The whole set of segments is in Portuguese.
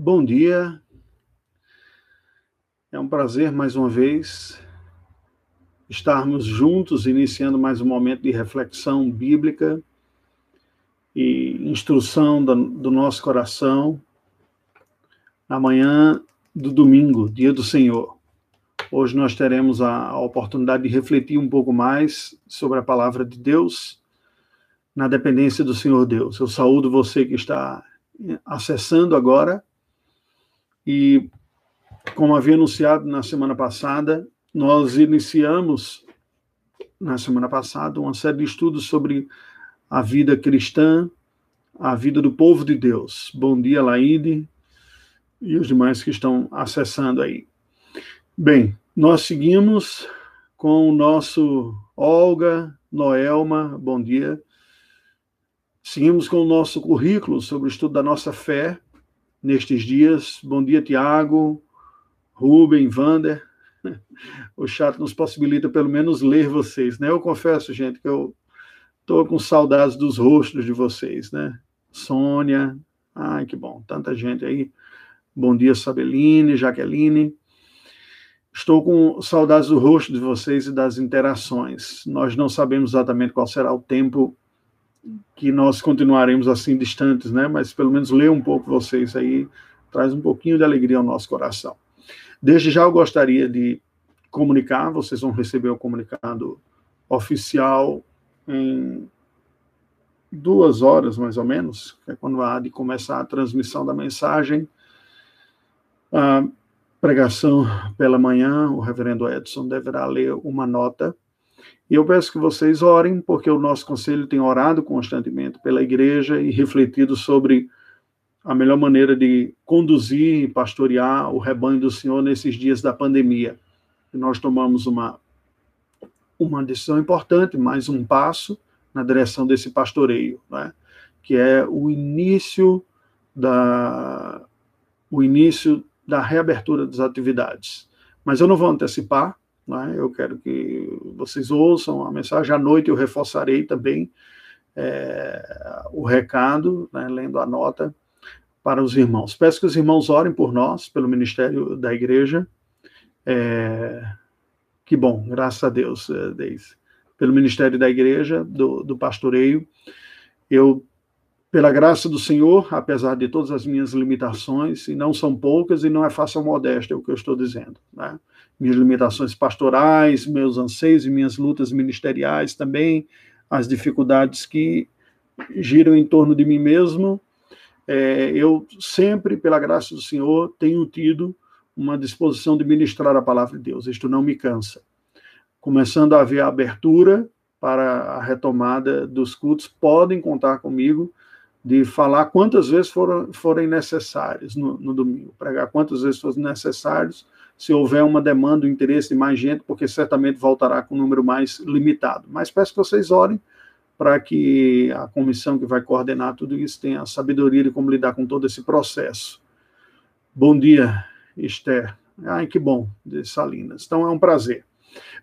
Bom dia. É um prazer mais uma vez estarmos juntos, iniciando mais um momento de reflexão bíblica e instrução do, nosso coração na manhã do domingo, dia do Senhor. Hoje nós teremos a oportunidade de refletir um pouco mais sobre a palavra de Deus na dependência do Senhor Deus. Eu saúdo você que está acessando agora e, como havia anunciado na semana passada, nós iniciamos na semana passada uma série de estudos sobre a vida cristã, a vida do povo de Deus. Bom dia, Laide, e os demais que estão acessando aí. Bem, nós seguimos com o nosso Olga, Noelma, bom dia. Seguimos com o nosso currículo sobre o estudo da nossa fé, nestes dias. Bom dia, Tiago, Rubem, Vander. O chat nos possibilita pelo menos ler vocês, né? Eu confesso, gente, que eu estou com saudades dos rostos de vocês, né? Sônia, ai que bom, tanta gente aí. Bom dia, Sabeline, Jaqueline. Estou com saudades do rosto de vocês e das interações. Nós não sabemos exatamente qual será o tempo que nós continuaremos assim distantes, né? Mas pelo menos ler um pouco vocês aí traz um pouquinho de alegria ao nosso coração. Desde já eu gostaria de comunicar, vocês vão receber o comunicado oficial em duas horas mais ou menos, é quando há de começar a transmissão da mensagem. A pregação pela manhã, o reverendo Edson deverá ler uma nota e eu peço que vocês orem, porque o nosso conselho tem orado constantemente pela igreja e refletido sobre a melhor maneira de conduzir e pastorear o rebanho do Senhor nesses dias da pandemia. E nós tomamos uma, uma decisão importante, mais um passo na direção desse pastoreio, né? que é o início da o início da reabertura das atividades. Mas eu não vou antecipar, né? Eu quero que vocês ouçam a mensagem. À noite eu reforçarei também é, o recado, né, lendo a nota para os irmãos. Peço que os irmãos orem por nós, pelo ministério da igreja. É, que bom, graças a Deus, é, Deise. Pelo ministério da igreja, do, do pastoreio. Eu pela graça do Senhor, apesar de todas as minhas limitações, e não são poucas, e não é fácil modéstia o que eu estou dizendo, né? Minhas limitações pastorais, meus anseios e minhas lutas ministeriais também, as dificuldades que giram em torno de mim mesmo. É, eu sempre, pela graça do Senhor, tenho tido uma disposição de ministrar a palavra de Deus. Isto não me cansa. Começando a haver abertura para a retomada dos cultos, podem contar comigo de falar quantas vezes foram, forem necessários no, no domingo, pregar quantas vezes forem necessários, se houver uma demanda, um interesse de mais gente, porque certamente voltará com um número mais limitado. Mas peço que vocês orem para que a comissão que vai coordenar tudo isso tenha a sabedoria de como lidar com todo esse processo. Bom dia, Esther. Ai, que bom, de Salinas. Então é um prazer.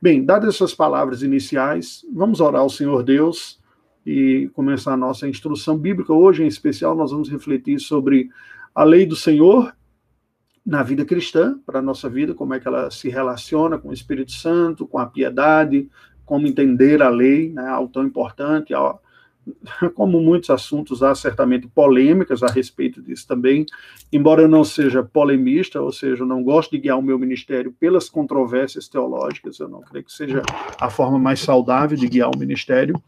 Bem, dadas essas palavras iniciais, vamos orar ao Senhor Deus e começar a nossa instrução bíblica. Hoje, em especial, nós vamos refletir sobre a lei do Senhor na vida cristã, para a nossa vida, como é que ela se relaciona com o Espírito Santo, com a piedade, como entender a lei, né, algo tão importante, como muitos assuntos, há certamente polêmicas a respeito disso também, embora eu não seja polemista, ou seja, eu não gosto de guiar o meu ministério pelas controvérsias teológicas, eu não creio que seja a forma mais saudável de guiar o ministério,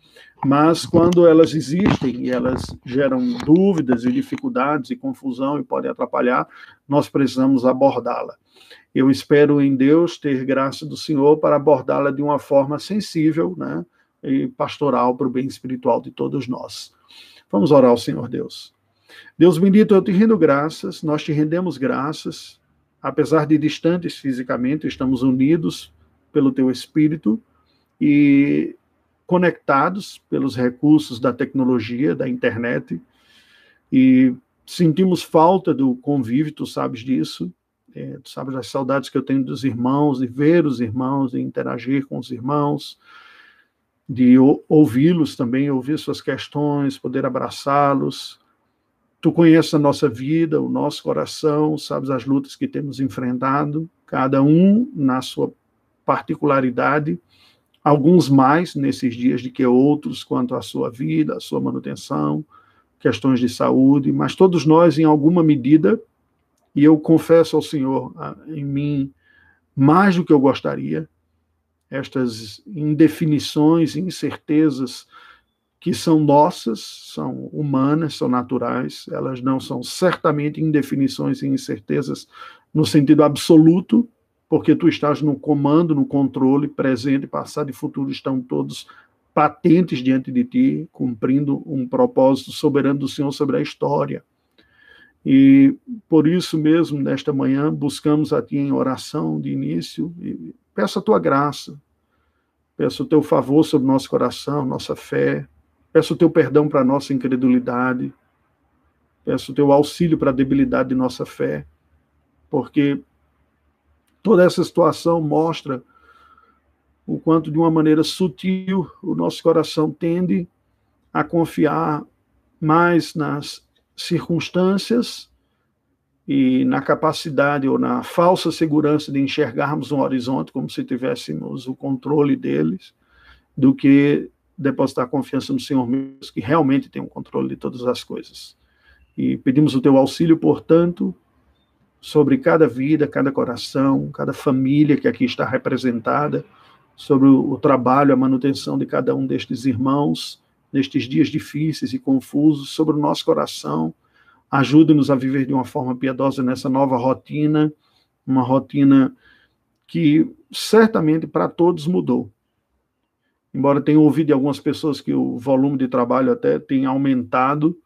mas quando elas existem e elas geram dúvidas e dificuldades e confusão e podem atrapalhar, nós precisamos abordá-la. Eu espero em Deus ter graça do Senhor para abordá-la de uma forma sensível, né? E pastoral para o bem espiritual de todos nós. Vamos orar ao Senhor Deus. Deus bendito, eu te rendo graças, nós te rendemos graças, apesar de distantes fisicamente, estamos unidos pelo teu Espírito e conectados pelos recursos da tecnologia, da internet, e sentimos falta do convívio, tu sabes disso, é, tu sabes das saudades que eu tenho dos irmãos, de ver os irmãos, de interagir com os irmãos, de ouvi-los também, ouvir suas questões, poder abraçá-los. Tu conheces a nossa vida, o nosso coração, sabes as lutas que temos enfrentado, cada um na sua particularidade, alguns mais nesses dias do que outros quanto à sua vida, à sua manutenção, questões de saúde, mas todos nós, em alguma medida, e eu confesso ao Senhor em mim mais do que eu gostaria, estas indefinições, incertezas que são nossas, são humanas, são naturais, elas não são certamente indefinições e incertezas no sentido absoluto, porque tu estás no comando, no controle, presente, passado e futuro estão todos patentes diante de ti, cumprindo um propósito soberano do Senhor sobre a história. E por isso mesmo, nesta manhã, buscamos a Ti em oração de início e peço a Tua graça, peço o Teu favor sobre nosso coração, nossa fé, peço o Teu perdão para nossa incredulidade, peço o Teu auxílio para a debilidade de nossa fé, porque toda essa situação mostra o quanto, de uma maneira sutil, o nosso coração tende a confiar mais nas circunstâncias e na capacidade ou na falsa segurança de enxergarmos um horizonte como se tivéssemos o controle deles, do que depositar confiança no Senhor mesmo, que realmente tem o controle de todas as coisas. E pedimos o teu auxílio, portanto, sobre cada vida, cada coração, cada família que aqui está representada, sobre o trabalho, a manutenção de cada um destes irmãos, nestes dias difíceis e confusos, sobre o nosso coração. Ajude-nos a viver de uma forma piedosa nessa nova rotina, uma rotina que certamente para todos mudou. Embora tenha ouvido de algumas pessoas que o volume de trabalho até tenha aumentado,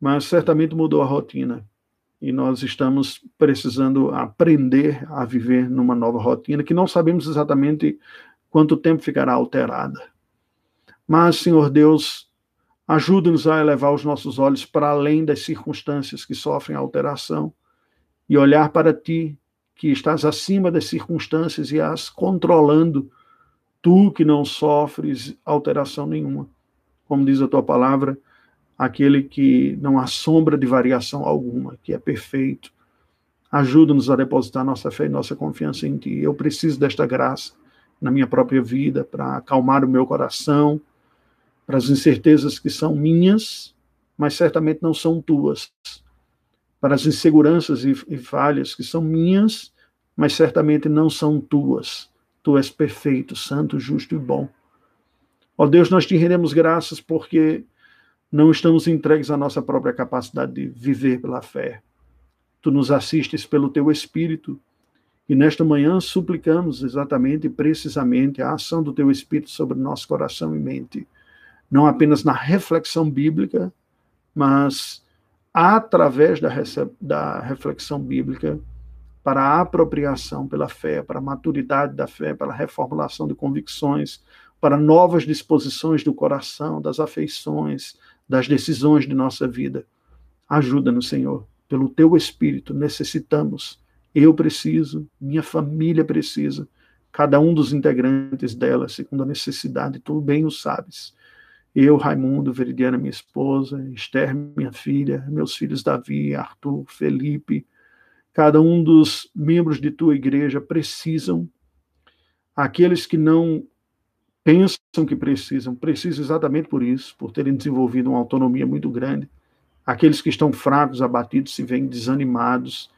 mas certamente mudou a rotina e nós estamos precisando aprender a viver numa nova rotina que não sabemos exatamente quanto tempo ficará alterada. Mas, Senhor Deus, ajuda-nos a elevar os nossos olhos para além das circunstâncias que sofrem alteração e olhar para Ti, que estás acima das circunstâncias e as controlando, Tu que não sofres alteração nenhuma. Como diz a Tua palavra, aquele que não há sombra de variação alguma, que é perfeito. Ajuda-nos a depositar nossa fé e nossa confiança em Ti. Eu preciso desta graça na minha própria vida para acalmar o meu coração, para as incertezas que são minhas, mas certamente não são tuas, para as inseguranças e, e falhas que são minhas, mas certamente não são tuas. Tu és perfeito, santo, justo e bom. Ó Deus, nós te rendemos graças porque não estamos entregues à nossa própria capacidade de viver pela fé. Tu nos assistes pelo teu Espírito. E nesta manhã suplicamos exatamente e precisamente a ação do teu Espírito sobre nosso coração e mente. Não apenas na reflexão bíblica, mas através da, da reflexão bíblica, para a apropriação pela fé, para a maturidade da fé, para a reformulação de convicções, para novas disposições do coração, das afeições, das decisões de nossa vida. Ajuda-nos, Senhor, pelo teu Espírito, necessitamos. Eu preciso, minha família precisa, cada um dos integrantes dela, segundo a necessidade, tu bem o sabes. Eu, Raimundo, Veridiana, minha esposa, Esther, minha filha, meus filhos Davi, Arthur, Felipe, cada um dos membros de tua igreja precisam. Aqueles que não pensam que precisam, precisam exatamente por isso, por terem desenvolvido uma autonomia muito grande. Aqueles que estão fracos, abatidos, se veem desanimados,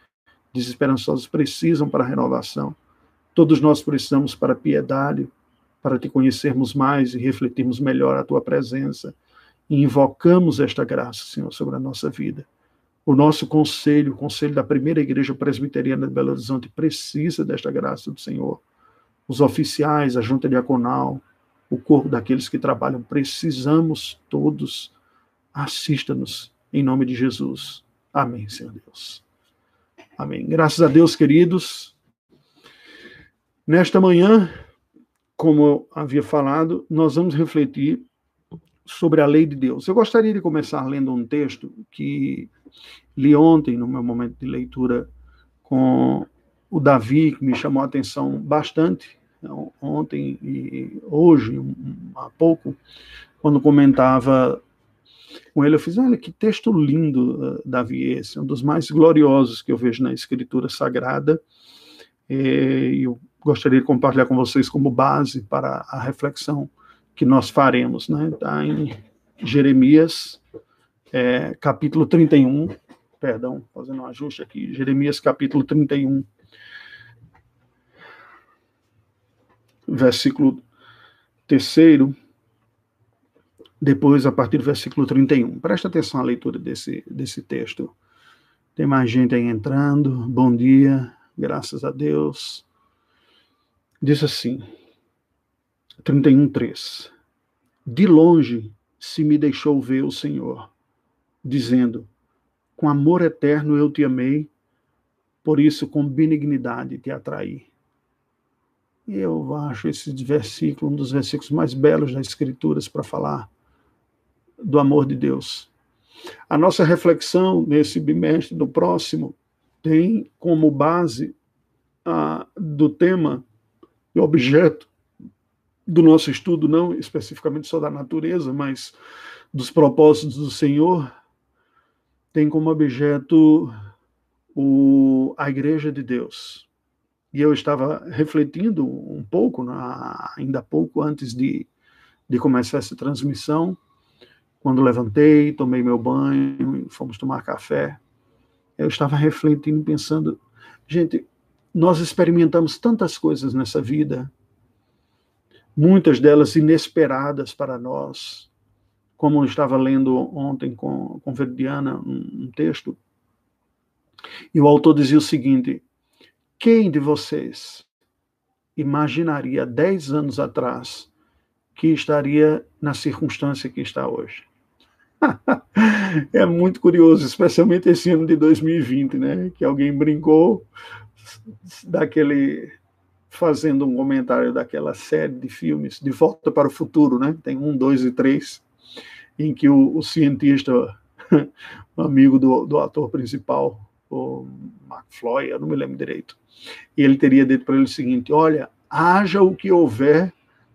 desesperançosos, precisam para a renovação. Todos nós precisamos para a piedade, para te conhecermos mais e refletirmos melhor a tua presença. E invocamos esta graça, Senhor, sobre a nossa vida. O nosso conselho, o conselho da primeira igreja presbiteriana de Belo Horizonte, precisa desta graça do Senhor. Os oficiais, a junta diaconal, o corpo daqueles que trabalham. Precisamos todos. Assista-nos em nome de Jesus. Amém, Senhor Deus. Amém. Graças a Deus, queridos. Nesta manhã, como eu havia falado, nós vamos refletir sobre a lei de Deus. Eu gostaria de começar lendo um texto que li ontem, no meu momento de leitura com o Davi, que me chamou a atenção bastante ontem e hoje, há pouco, quando comentava com ele, eu fiz, olha que texto lindo, uh, Davi, esse, um dos mais gloriosos que eu vejo na Escritura Sagrada, e eu gostaria de compartilhar com vocês como base para a reflexão que nós faremos, né? Está em Jeremias, é, capítulo 31, perdão, fazendo um ajuste aqui, Jeremias capítulo 31, versículo terceiro, depois a partir do versículo 31. Presta atenção à leitura desse, desse texto. Tem mais gente aí entrando. Bom dia, graças a Deus. Diz assim, 31:3. De longe se me deixou ver o Senhor, dizendo: Com amor eterno eu te amei, por isso com benignidade te atraí. Eu acho esse versículo um dos versículos mais belos das Escrituras para falar do amor de Deus. A nossa reflexão nesse bimestre do próximo tem como base a, do tema e objeto do nosso estudo, não especificamente só da natureza, mas dos propósitos do Senhor, tem como objeto o, a Igreja de Deus. E eu estava refletindo um pouco, na, ainda pouco antes de, de começar essa transmissão, quando levantei, tomei meu banho, fomos tomar café, eu estava refletindo, pensando, gente, nós experimentamos tantas coisas nessa vida, muitas delas inesperadas para nós, como eu estava lendo ontem com, com Verdiana um, um texto, e o autor dizia o seguinte: quem de vocês imaginaria dez anos atrás que estaria na circunstância que está hoje? é muito curioso, especialmente esse ano de 2020, né? Que alguém brincou daquele fazendo um comentário daquela série de filmes De Volta para o Futuro, né? Tem um, dois e três, em que o, o cientista, amigo do, do ator principal, o McFloy, eu não me lembro direito, e ele teria dito para ele o seguinte: olha, haja o que houver,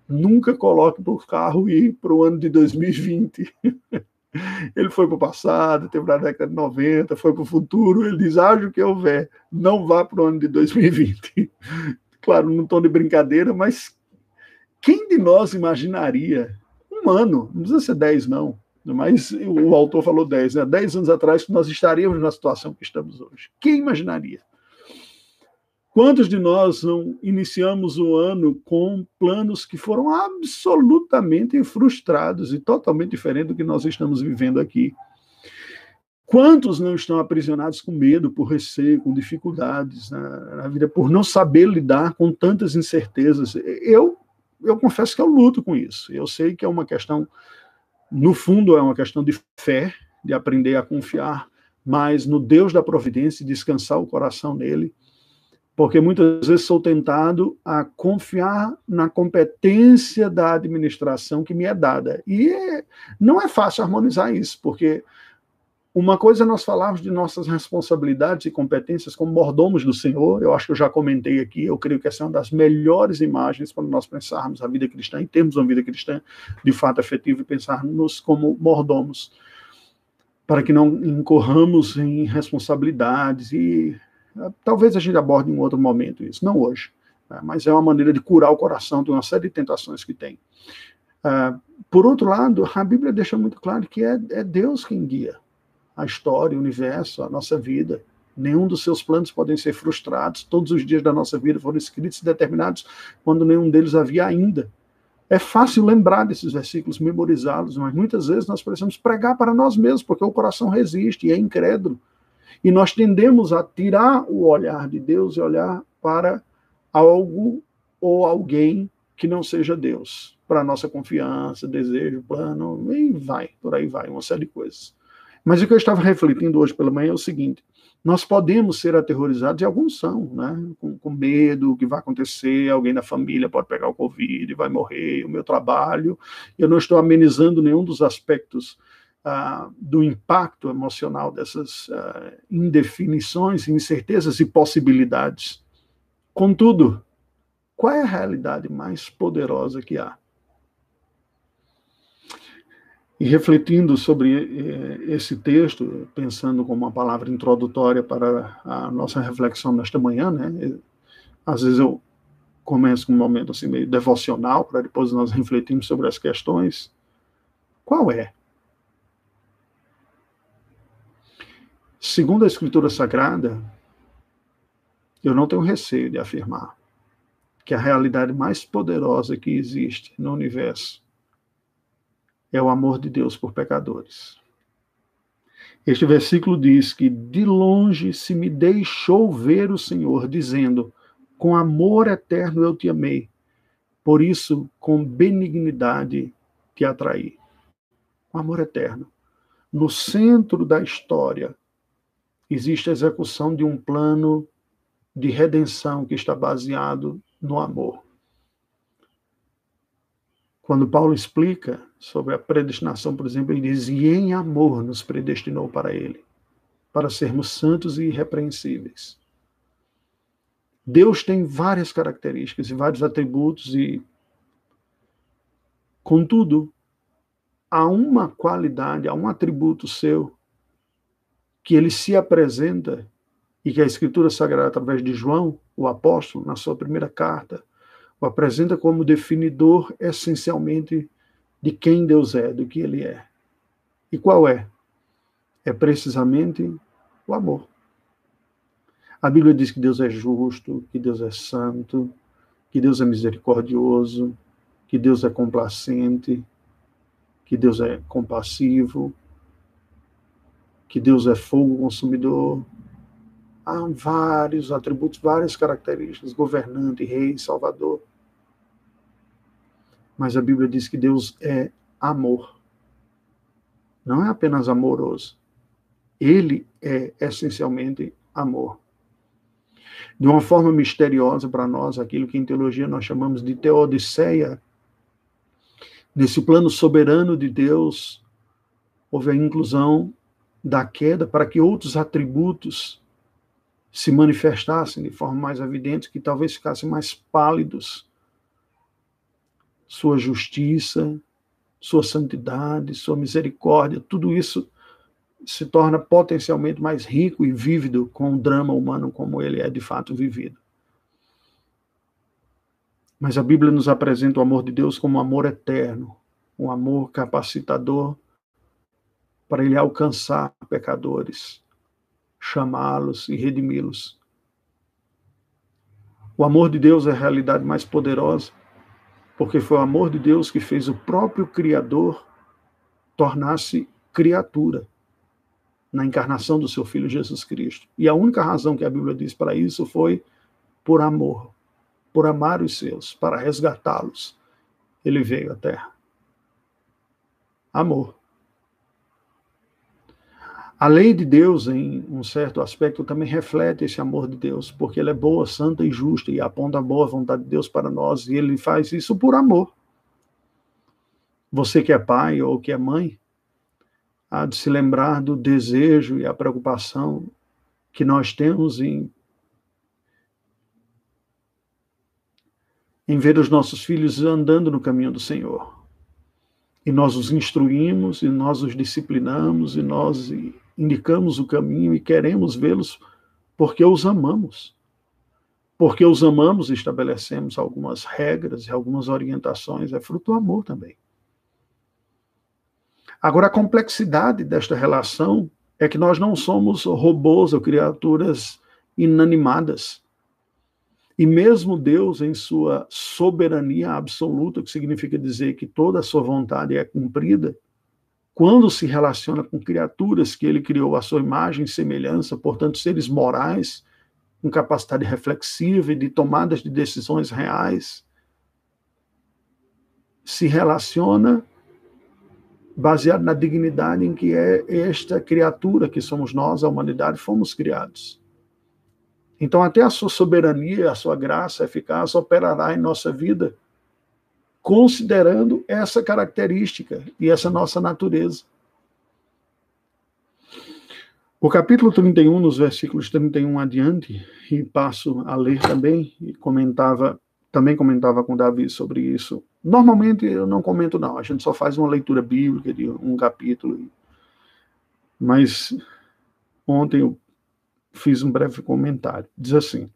nunca coloque para o carro ir para o ano de 2020. ele foi para o passado, teve na década de 90, foi para o futuro, ele diz: haja o que houver, não vá para o ano de 2020. claro, num tom de brincadeira, mas quem de nós imaginaria um ano, não precisa ser 10, não, mas o autor falou 10, né? 10 anos atrás nós estaríamos na situação que estamos hoje. Quem imaginaria? Quantos de nós não iniciamos o ano com planos que foram absolutamente frustrados e totalmente diferentes do que nós estamos vivendo aqui? Quantos não estão aprisionados com medo, por receio, com dificuldades na, na vida, por não saber lidar com tantas incertezas? Eu, eu confesso que eu luto com isso. Eu sei que é uma questão, no fundo, é uma questão de fé, de aprender a confiar mais no Deus da providência e descansar o coração nele porque muitas vezes sou tentado a confiar na competência da administração que me é dada. E é, não é fácil harmonizar isso, porque uma coisa é nós falarmos de nossas responsabilidades e competências como mordomos do Senhor, eu acho que eu já comentei aqui, eu creio que essa é uma das melhores imagens para nós pensarmos a vida cristã, em termos uma vida cristã de fato efetiva, e pensarmos como mordomos, para que não incorramos em responsabilidades e Talvez a gente aborde em um outro momento isso, não hoje. Né? Mas é uma maneira de curar o coração de uma série de tentações que tem. Uh, por outro lado, a Bíblia deixa muito claro que é, é Deus quem guia a história, o universo, a nossa vida. Nenhum dos seus planos podem ser frustrados. Todos os dias da nossa vida foram escritos e determinados quando nenhum deles havia ainda. É fácil lembrar desses versículos, memorizá-los, mas muitas vezes nós precisamos pregar para nós mesmos, porque o coração resiste e é incrédulo. E nós tendemos a tirar o olhar de Deus e olhar para algo ou alguém que não seja Deus, para nossa confiança, desejo, plano, e vai, por aí vai, uma série de coisas. Mas o que eu estava refletindo hoje pela manhã é o seguinte: nós podemos ser aterrorizados, e alguns são, né? Com, com medo, o que vai acontecer, alguém da família pode pegar o Covid, vai morrer, o meu trabalho. Eu não estou amenizando nenhum dos aspectos ah, do impacto emocional dessas ah, indefinições, incertezas e possibilidades. Contudo, qual é a realidade mais poderosa que há? E refletindo sobre eh, esse texto, pensando como uma palavra introdutória para a nossa reflexão nesta manhã, né? Às vezes eu começo com um momento assim meio devocional para depois nós refletirmos sobre as questões. Qual é? Segundo a Escritura Sagrada, eu não tenho receio de afirmar que a realidade mais poderosa que existe no universo é o amor de Deus por pecadores. Este versículo diz que de longe se me deixou ver o Senhor, dizendo: Com amor eterno eu te amei, por isso com benignidade te atraí. Com amor eterno. No centro da história existe a execução de um plano de redenção que está baseado no amor. Quando Paulo explica sobre a predestinação, por exemplo, ele diz: E em amor nos predestinou para ele, para sermos santos e irrepreensíveis. Deus tem várias características e vários atributos, e, contudo, há uma qualidade, há um atributo seu que ele se apresenta e que a Escritura Sagrada, através de João, o apóstolo, na sua primeira carta, o apresenta como definidor essencialmente de quem Deus é, do que ele é. E qual é? É precisamente o amor. A Bíblia diz que Deus é justo, que Deus é santo, que Deus é misericordioso, que Deus é complacente, que Deus é compassivo, que Deus é fogo consumidor. Há vários atributos, várias características: governante, rei, salvador. Mas a Bíblia diz que Deus é amor. Não é apenas amoroso. Ele é essencialmente amor. De uma forma misteriosa para nós, aquilo que em teologia nós chamamos de teodiceia, nesse plano soberano de Deus, houve a inclusão da queda para que outros atributos se manifestassem de forma mais evidente, que talvez ficassem mais pálidos sua justiça, sua santidade, sua misericórdia, tudo isso se torna potencialmente mais rico e vívido com o drama humano como ele é de fato vivido. Mas a Bíblia nos apresenta o amor de Deus como um amor eterno, um amor capacitador para ele alcançar pecadores, chamá-los e redimi-los. O amor de Deus é a realidade mais poderosa porque foi o amor de Deus que fez o próprio Criador tornar-se criatura na encarnação do seu Filho Jesus Cristo. E a única razão que a Bíblia diz para isso foi por amor, por amar os seus, para resgatá-los. Ele veio à Terra. Amor. A lei de Deus, em um certo aspecto, também reflete esse amor de Deus, porque ele é boa, santa e justa e aponta a boa vontade de Deus para nós, e ele faz isso por amor. Você que é pai ou que é mãe, há de se lembrar do desejo e a preocupação que nós temos em, em ver os nossos filhos andando no caminho do Senhor. E nós os instruímos, e nós os disciplinamos, e nós indicamos o caminho e queremos vê-los porque os amamos. Porque os amamos, estabelecemos algumas regras e algumas orientações, é fruto do amor também. Agora, a complexidade desta relação é que nós não somos robôs ou criaturas inanimadas. E mesmo Deus, em sua soberania absoluta, que significa dizer que toda a sua vontade é cumprida, quando se relaciona com criaturas que ele criou à sua imagem e semelhança, portanto, seres morais, com capacidade reflexiva e de tomadas de decisões reais, se relaciona baseado na dignidade em que é esta criatura que somos nós, a humanidade, fomos criados. Então, até a sua soberania, a sua graça eficaz operará em nossa vida considerando essa característica e essa nossa natureza. O capítulo 31, nos versículos 31 adiante, e passo a ler também, e comentava também comentava com Davi sobre isso. Normalmente eu não comento, não. A gente só faz uma leitura bíblica de um capítulo. Mas ontem eu fiz um breve comentário. Diz assim: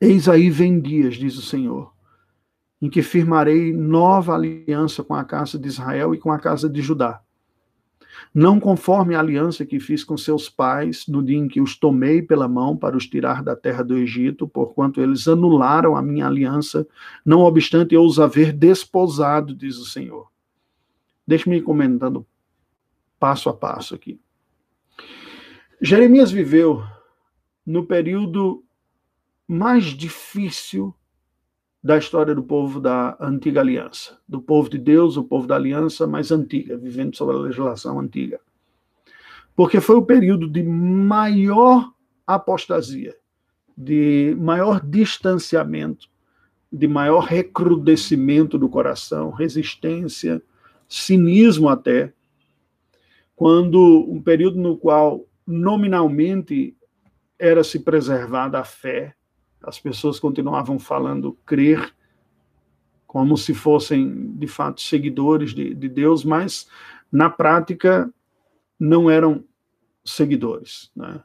Eis aí vem dias, diz o Senhor, em que firmarei nova aliança com a casa de Israel e com a casa de Judá não conforme a aliança que fiz com seus pais no dia em que os tomei pela mão para os tirar da terra do Egito, porquanto eles anularam a minha aliança, não obstante eu os haver desposado, diz o Senhor. Deixe-me ir comentando passo a passo aqui. Jeremias viveu no período mais difícil da história do povo da antiga aliança, do povo de Deus, o povo da aliança mais antiga, vivendo sobre a legislação antiga. Porque foi o período de maior apostasia, de maior distanciamento, de maior recrudescimento do coração, resistência, cinismo até, quando um período no qual nominalmente era se preservada a fé, as pessoas continuavam falando crer, como se fossem, de fato, seguidores de, de Deus, mas na prática não eram seguidores. Né?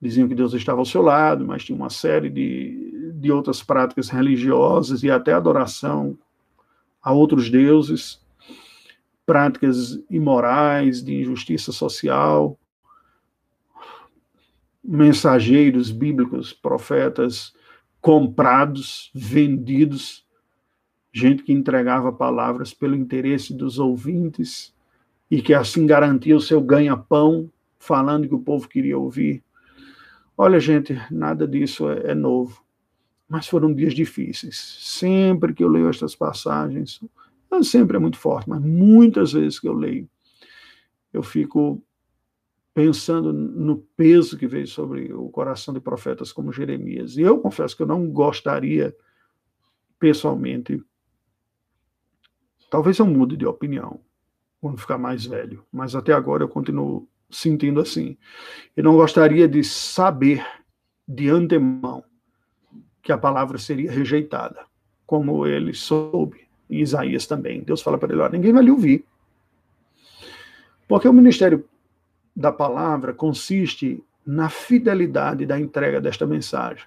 Diziam que Deus estava ao seu lado, mas tinha uma série de, de outras práticas religiosas e até adoração a outros deuses, práticas imorais, de injustiça social, mensageiros bíblicos, profetas comprados, vendidos, gente que entregava palavras pelo interesse dos ouvintes e que assim garantia o seu ganha-pão, falando que o povo queria ouvir. Olha, gente, nada disso é, é novo, mas foram dias difíceis. Sempre que eu leio estas passagens, não sempre é muito forte, mas muitas vezes que eu leio, eu fico pensando no peso que veio sobre o coração de profetas como Jeremias. E eu confesso que eu não gostaria, pessoalmente, talvez eu mude de opinião quando ficar mais velho, mas até agora eu continuo sentindo assim. Eu não gostaria de saber de antemão que a palavra seria rejeitada, como ele soube, e Isaías também. Deus fala para ele: olha, ninguém vai lhe ouvir. Porque o ministério da palavra consiste na fidelidade da entrega desta mensagem.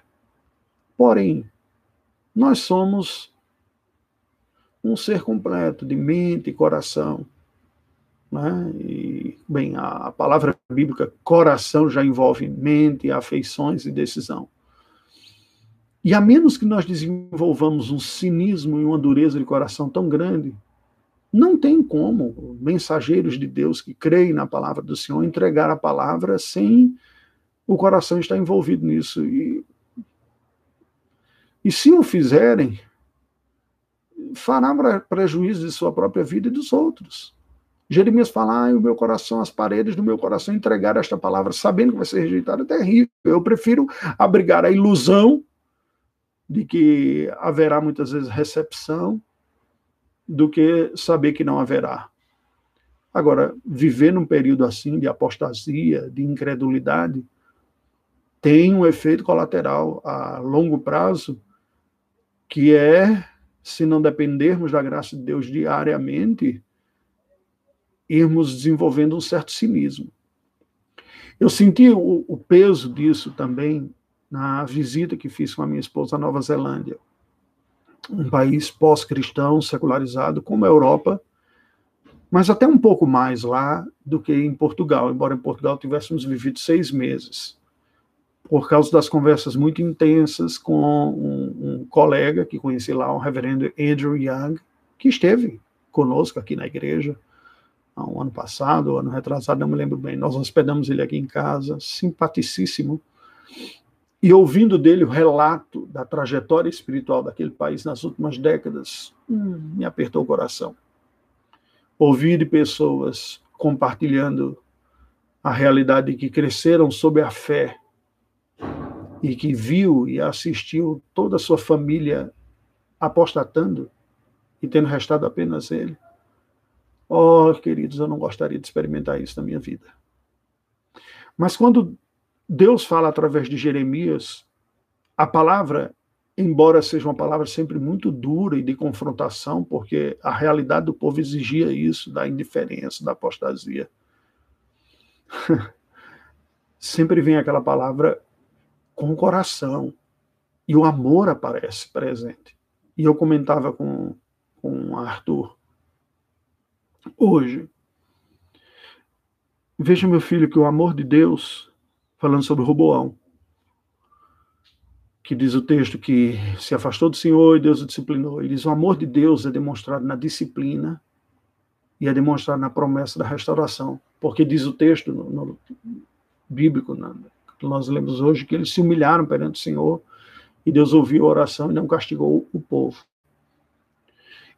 Porém, nós somos um ser completo de mente e coração. Né? E, bem, a, palavra bíblica coração já envolve mente, afeições e decisão. E a menos que nós desenvolvamos um cinismo e uma dureza de coração tão grande, não tem como mensageiros de Deus que creem na palavra do Senhor entregar a palavra sem o coração estar envolvido nisso. E, e se o fizerem, fará prejuízo de sua própria vida e dos outros. Jeremias fala, ah, o meu coração, as paredes do meu coração entregar esta palavra, sabendo que vai ser rejeitada, é terrível. Eu prefiro abrigar a ilusão de que haverá muitas vezes recepção do que saber que não haverá. Agora, viver num período assim de apostasia, de incredulidade, tem um efeito colateral a longo prazo, que é, se não dependermos da graça de Deus diariamente, irmos desenvolvendo um certo cinismo. Eu senti o, o peso disso também na visita que fiz com a minha esposa à Nova Zelândia um país pós-cristão, secularizado, como a Europa, mas até um pouco mais lá do que em Portugal, embora em Portugal tivéssemos vivido seis meses, por causa das conversas muito intensas com um, um colega que conheci lá, o reverendo Andrew Young, que esteve conosco aqui na igreja há um ano passado, ano retrasado, não me lembro bem. Nós hospedamos ele aqui em casa, simpaticíssimo, e ouvindo dele o relato da trajetória espiritual daquele país nas últimas décadas, hum, me apertou o coração. Ouvir de pessoas compartilhando a realidade de que cresceram sob a fé e que viu e assistiu toda a sua família apostatando e tendo restado apenas ele. Oh, queridos, eu não gostaria de experimentar isso na minha vida. Mas quando Deus fala através de Jeremias, a palavra embora seja uma palavra sempre muito dura e de confrontação, porque a realidade do povo exigia isso, da indiferença, da apostasia. sempre vem aquela palavra com o coração, e o amor aparece presente. E eu comentava com, com Arthur hoje. Veja, meu filho, que o amor de Deus, falando sobre Roboão, que diz o texto que se afastou do Senhor e Deus o disciplinou. Ele diz: o amor de Deus é demonstrado na disciplina e é demonstrado na promessa da restauração. Porque diz o texto no, no bíblico, na, que nós lemos hoje, que eles se humilharam perante o Senhor e Deus ouviu a oração e não castigou o povo.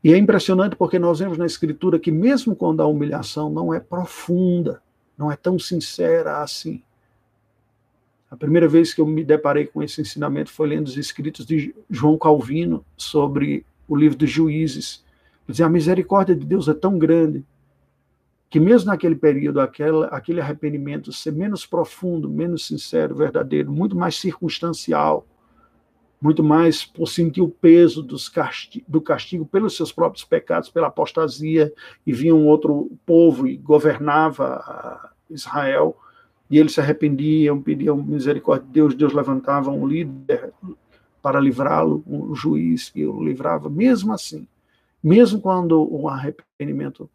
E é impressionante porque nós vemos na Escritura que, mesmo quando a humilhação não é profunda, não é tão sincera assim, a primeira vez que eu me deparei com esse ensinamento foi lendo os escritos de João Calvino sobre o livro dos juízes. Dizer, a misericórdia de Deus é tão grande que mesmo naquele período, aquela, aquele arrependimento ser menos profundo, menos sincero, verdadeiro, muito mais circunstancial, muito mais por sentir o peso do castigo pelos seus próprios pecados, pela apostasia, e vinha um outro povo e governava Israel, e eles se arrependiam, pediam misericórdia de Deus, Deus levantava um líder para livrá-lo, um juiz que o livrava, mesmo assim, mesmo quando o arrependimento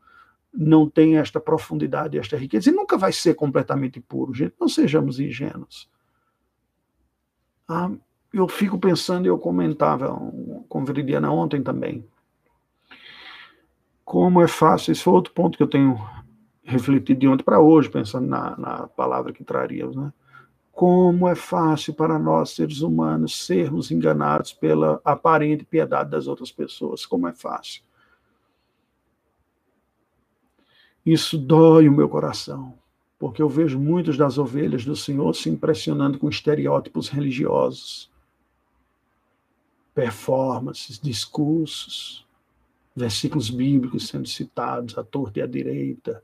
não tem esta profundidade, esta riqueza, e nunca vai ser completamente puro, gente, não sejamos ingênuos. Ah, eu fico pensando, eu comentava com a Veridiana ontem também, como é fácil, esse foi outro ponto que eu tenho refletido de ontem para hoje, pensando na, na palavra que traríamos, né? Como é fácil para nós, seres humanos, sermos enganados pela aparente piedade das outras pessoas. Como é fácil. Isso dói o meu coração, porque eu vejo muitas das ovelhas do Senhor se impressionando com estereótipos religiosos, performances, discursos, versículos bíblicos sendo citados à torta e à direita,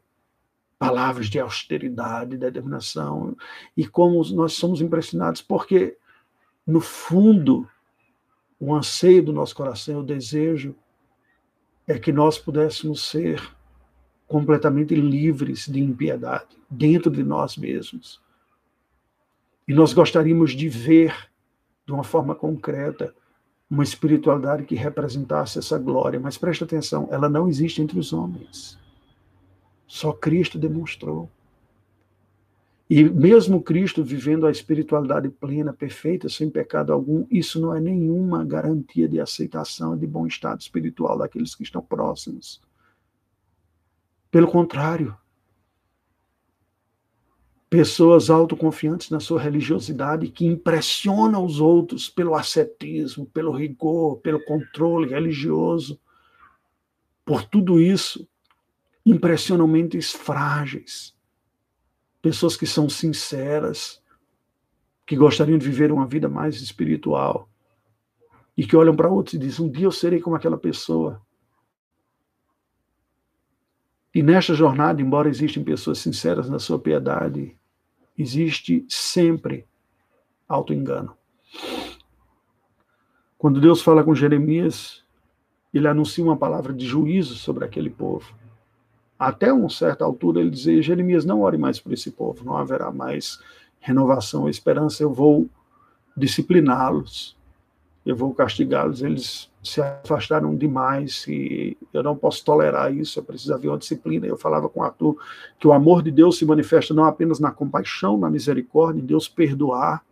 palavras de austeridade, de determinação, e como nós somos impressionados, porque, no fundo, o anseio do nosso coração, o desejo, é que nós pudéssemos ser completamente livres de impiedade dentro de nós mesmos. E nós gostaríamos de ver, de uma forma concreta, uma espiritualidade que representasse essa glória. Mas preste atenção, ela não existe entre os homens. Só Cristo demonstrou. E mesmo Cristo vivendo a espiritualidade plena, perfeita, sem pecado algum, isso não é nenhuma garantia de aceitação e de bom estado espiritual daqueles que estão próximos. Pelo contrário, pessoas autoconfiantes na sua religiosidade que impressionam os outros pelo ascetismo, pelo rigor, pelo controle religioso. Por tudo isso, impressionalmente frágeis, pessoas que são sinceras, que gostariam de viver uma vida mais espiritual e que olham para outros e dizem: Um dia eu serei como aquela pessoa. E nesta jornada, embora existem pessoas sinceras na sua piedade, existe sempre auto-engano. Quando Deus fala com Jeremias, ele anuncia uma palavra de juízo sobre aquele povo até uma certa altura ele dizia, Jeremias, não ore mais por esse povo, não haverá mais renovação, esperança, eu vou discipliná-los, eu vou castigá-los, eles se afastaram demais e eu não posso tolerar isso, eu preciso haver uma disciplina. Eu falava com Arthur que o amor de Deus se manifesta não apenas na compaixão, na misericórdia, em Deus perdoar.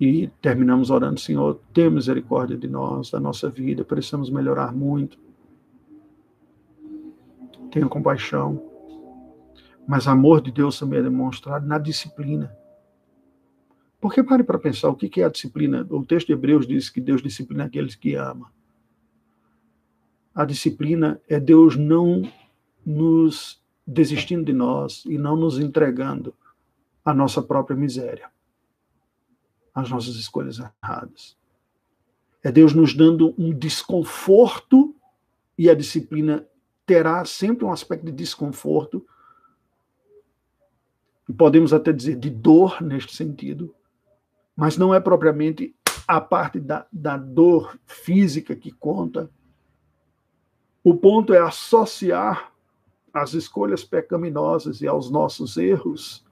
E terminamos orando, Senhor, tenha misericórdia de nós, da nossa vida, precisamos melhorar muito tenha compaixão. Mas amor de Deus também é demonstrado na disciplina. Porque pare para pensar o que é a disciplina. O texto de Hebreus diz que Deus disciplina aqueles que ama. A disciplina é Deus não nos desistindo de nós e não nos entregando a nossa própria miséria, as nossas escolhas erradas. É Deus nos dando um desconforto e a disciplina terá sempre um aspecto de desconforto, e podemos até dizer de dor neste sentido, Mas não é propriamente a parte da, da dor física que conta. O ponto é associar as escolhas pecaminosas e aos nossos erros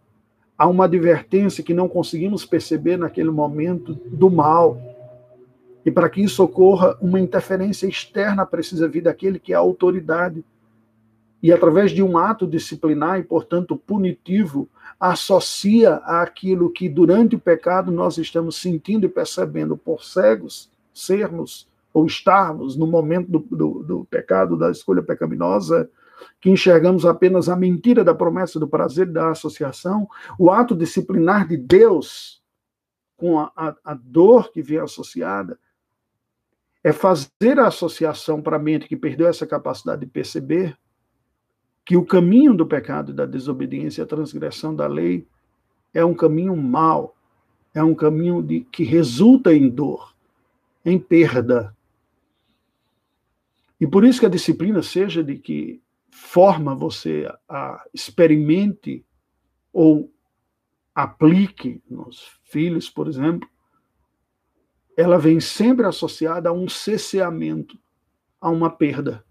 a uma advertência que não conseguimos perceber naquele momento do mal. E para que isso ocorra, uma interferência externa precisa vir daquele que é a autoridade. E através de um ato disciplinar e, portanto, punitivo, associa aquilo que durante o pecado nós estamos sentindo e percebendo por cegos, sermos ou estarmos no momento do, do, do pecado, da escolha pecaminosa, que enxergamos apenas a mentira da promessa do prazer da associação, o ato disciplinar de Deus com a, a, a dor que vem associada, é fazer a associação para a mente que perdeu essa capacidade de perceber que o caminho do pecado da desobediência, a transgressão da lei, é um caminho mau, é um caminho de, que resulta em dor, em perda. E por isso que a disciplina seja de que forma você a experimente ou aplique nos filhos, por exemplo, ela vem sempre associada a um cesseamento, a uma perda.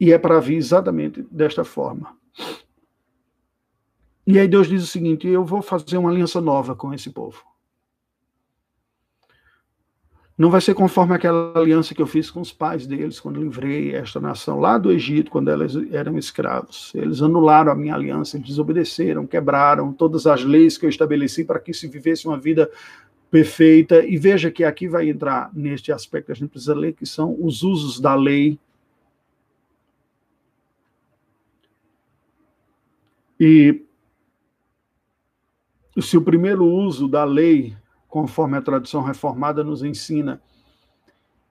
E é para vir exatamente desta forma. E aí Deus diz o seguinte: eu vou fazer uma aliança nova com esse povo. Não vai ser conforme aquela aliança que eu fiz com os pais deles quando livrei esta nação lá do Egito, quando elas eram escravos. Eles anularam a minha aliança, eles desobedeceram, quebraram todas as leis que eu estabeleci para que se vivesse uma vida perfeita. E veja que aqui vai entrar neste aspecto que a gente precisa ler, que são os usos da lei E se o primeiro uso da lei, conforme a tradição reformada nos ensina,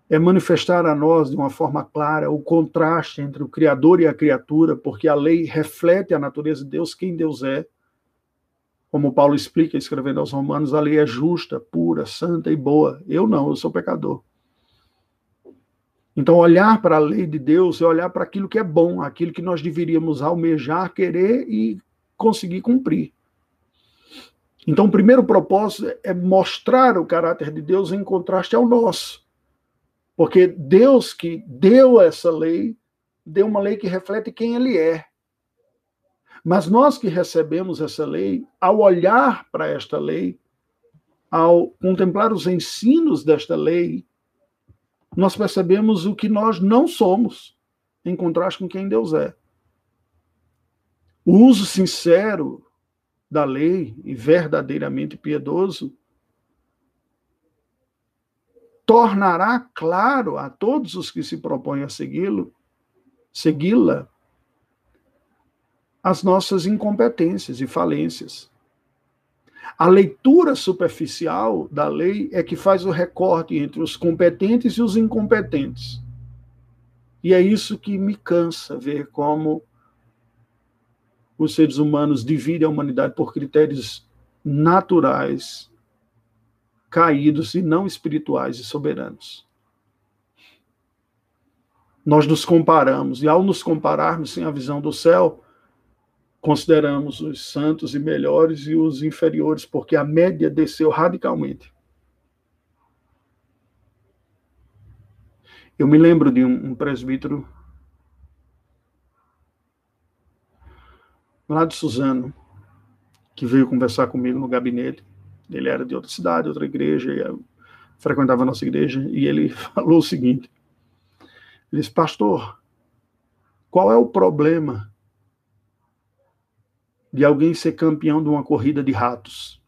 é manifestar a nós de uma forma clara o contraste entre o Criador e a criatura, porque a lei reflete a natureza de Deus, quem Deus é. Como Paulo explica escrevendo aos Romanos, a lei é justa, pura, santa e boa. Eu não, eu sou pecador. Então, olhar para a lei de Deus é olhar para aquilo que é bom, aquilo que nós deveríamos almejar, querer e conseguir cumprir. Então, o primeiro propósito é mostrar o caráter de Deus em contraste ao nosso. Porque Deus que deu essa lei, deu uma lei que reflete quem ele é. Mas nós que recebemos essa lei, ao olhar para esta lei, ao contemplar os ensinos desta lei, nós percebemos o que nós não somos, em contraste com quem Deus é. O uso sincero da lei e verdadeiramente piedoso tornará claro a todos os que se propõem a segui-lo, segui-la, as nossas incompetências e falências. A leitura superficial da lei é que faz o recorte entre os competentes e os incompetentes. E é isso que me cansa ver como os seres humanos dividem a humanidade por critérios naturais, caídos e não espirituais e soberanos. Nós nos comparamos, e ao nos compararmos sem a visão do céu, consideramos os santos e melhores e os inferiores, porque a média desceu radicalmente. Eu me lembro de um, presbítero lá de Suzano, que veio conversar comigo no gabinete. Ele era de outra cidade, outra igreja, e frequentava a nossa igreja, e ele falou o seguinte: ele disse, pastor, qual é o problema de alguém ser campeão de uma corrida de ratos?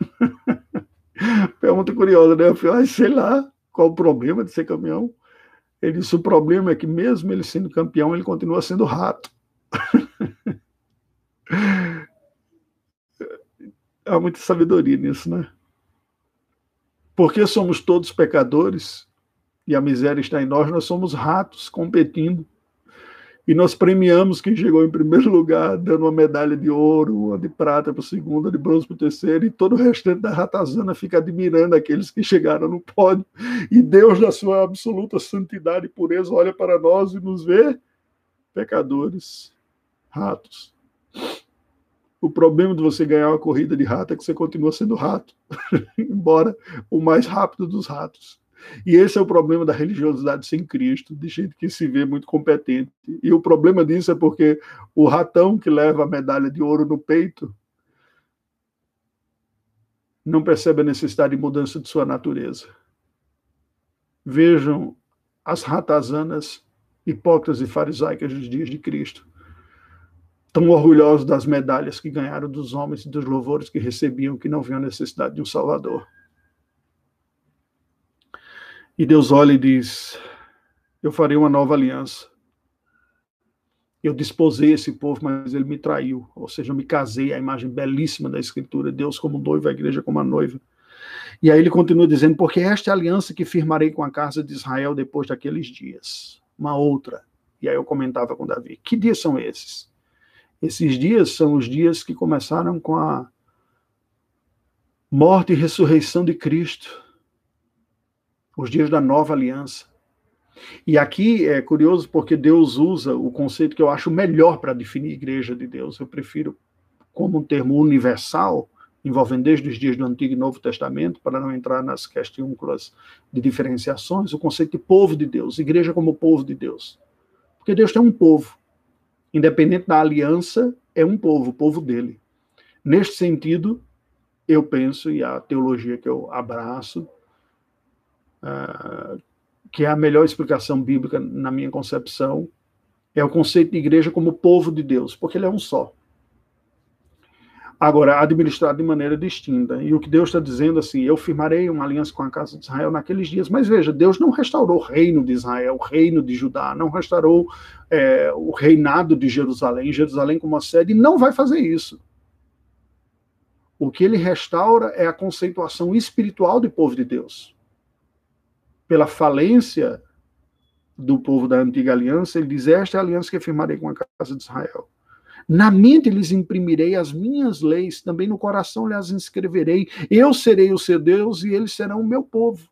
Pergunta curiosa, né? Eu falei, ah, sei lá, qual o problema de ser campeão? Ele disse, o problema é que mesmo ele sendo campeão, ele continua sendo rato. Há muita sabedoria nisso, né? Porque somos todos pecadores e a miséria está em nós, nós somos ratos competindo. E nós premiamos quem chegou em primeiro lugar, dando uma medalha de ouro, uma de prata para o segundo, uma de bronze para o terceiro, e todo o restante da ratazana fica admirando aqueles que chegaram no pódio. E Deus, na sua absoluta santidade e pureza, olha para nós e nos vê pecadores, ratos. O problema de você ganhar uma corrida de rato é que você continua sendo rato, embora o mais rápido dos ratos. E esse é o problema da religiosidade sem Cristo, de gente que se vê muito competente. E o problema disso é porque o ratão que leva a medalha de ouro no peito não percebe a necessidade de mudança de sua natureza. Vejam as ratazanas hipócritas e farisaicas dos dias de Cristo, tão orgulhosos das medalhas que ganharam dos homens e dos louvores que recebiam, que não viam a necessidade de um Salvador. E Deus olha e diz: Eu farei uma nova aliança. Eu desposei esse povo, mas ele me traiu. Ou seja, eu me casei, a imagem belíssima da Escritura, Deus como noivo, a igreja como a noiva. E aí ele continua dizendo: Porque esta é a aliança que firmarei com a casa de Israel depois daqueles dias. Uma outra. E aí eu comentava com Davi: Que dias são esses? Esses dias são os dias que começaram com a morte e ressurreição de Cristo. Os dias da nova aliança. E aqui é curioso porque Deus usa o conceito que eu acho melhor para definir igreja de Deus. Eu prefiro como um termo universal, envolvendo desde os dias do Antigo e Novo Testamento, para não entrar nas questões de diferenciações, o conceito de povo de Deus, igreja como povo de Deus. Porque Deus tem um povo. Independente da aliança, é um povo, o povo dele. Neste sentido, eu penso, e a teologia que eu abraço, uh, que é a melhor explicação bíblica na minha concepção, é o conceito de igreja como povo de Deus, porque ele é um só. Agora, administrado de maneira distinta. E o que Deus está dizendo assim, eu firmarei uma aliança com a casa de Israel naqueles dias. Mas veja, Deus não restaurou o reino de Israel, o reino de Judá, não restaurou é, o reinado de Jerusalém, Jerusalém como a sede, não vai fazer isso. O que ele restaura é a conceituação espiritual de povo de Deus pela falência do povo da antiga aliança, ele diz: Esta é a aliança que firmarei com a casa de Israel. Na mente lhes imprimirei as minhas leis, também no coração lhes inscreverei. Eu serei o seu Deus e eles serão o meu povo.